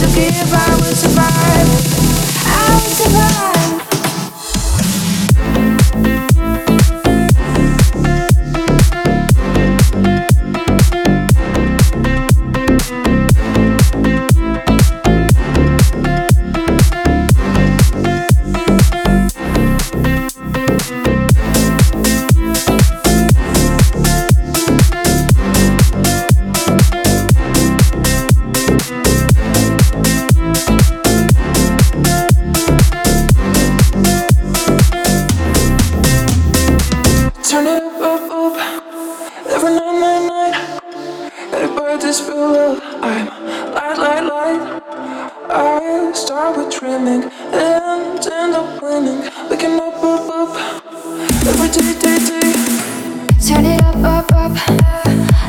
to give, I will survive. Turn it up, up, up. Every night, night, night. Gotta burn this real love. I'm light, light, light. I start with trimming, then end up winning. Looking up, up, up. Every day, day, day. Turn it up, up, up.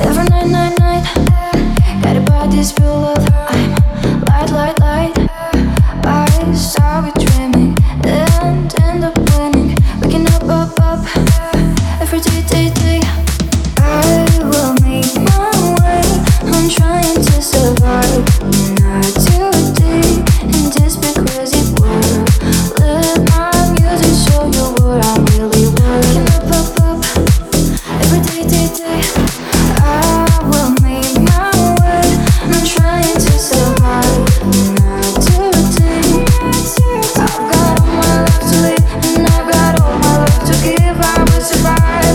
Every night, night, night. Gotta burn this real love. if I would survive.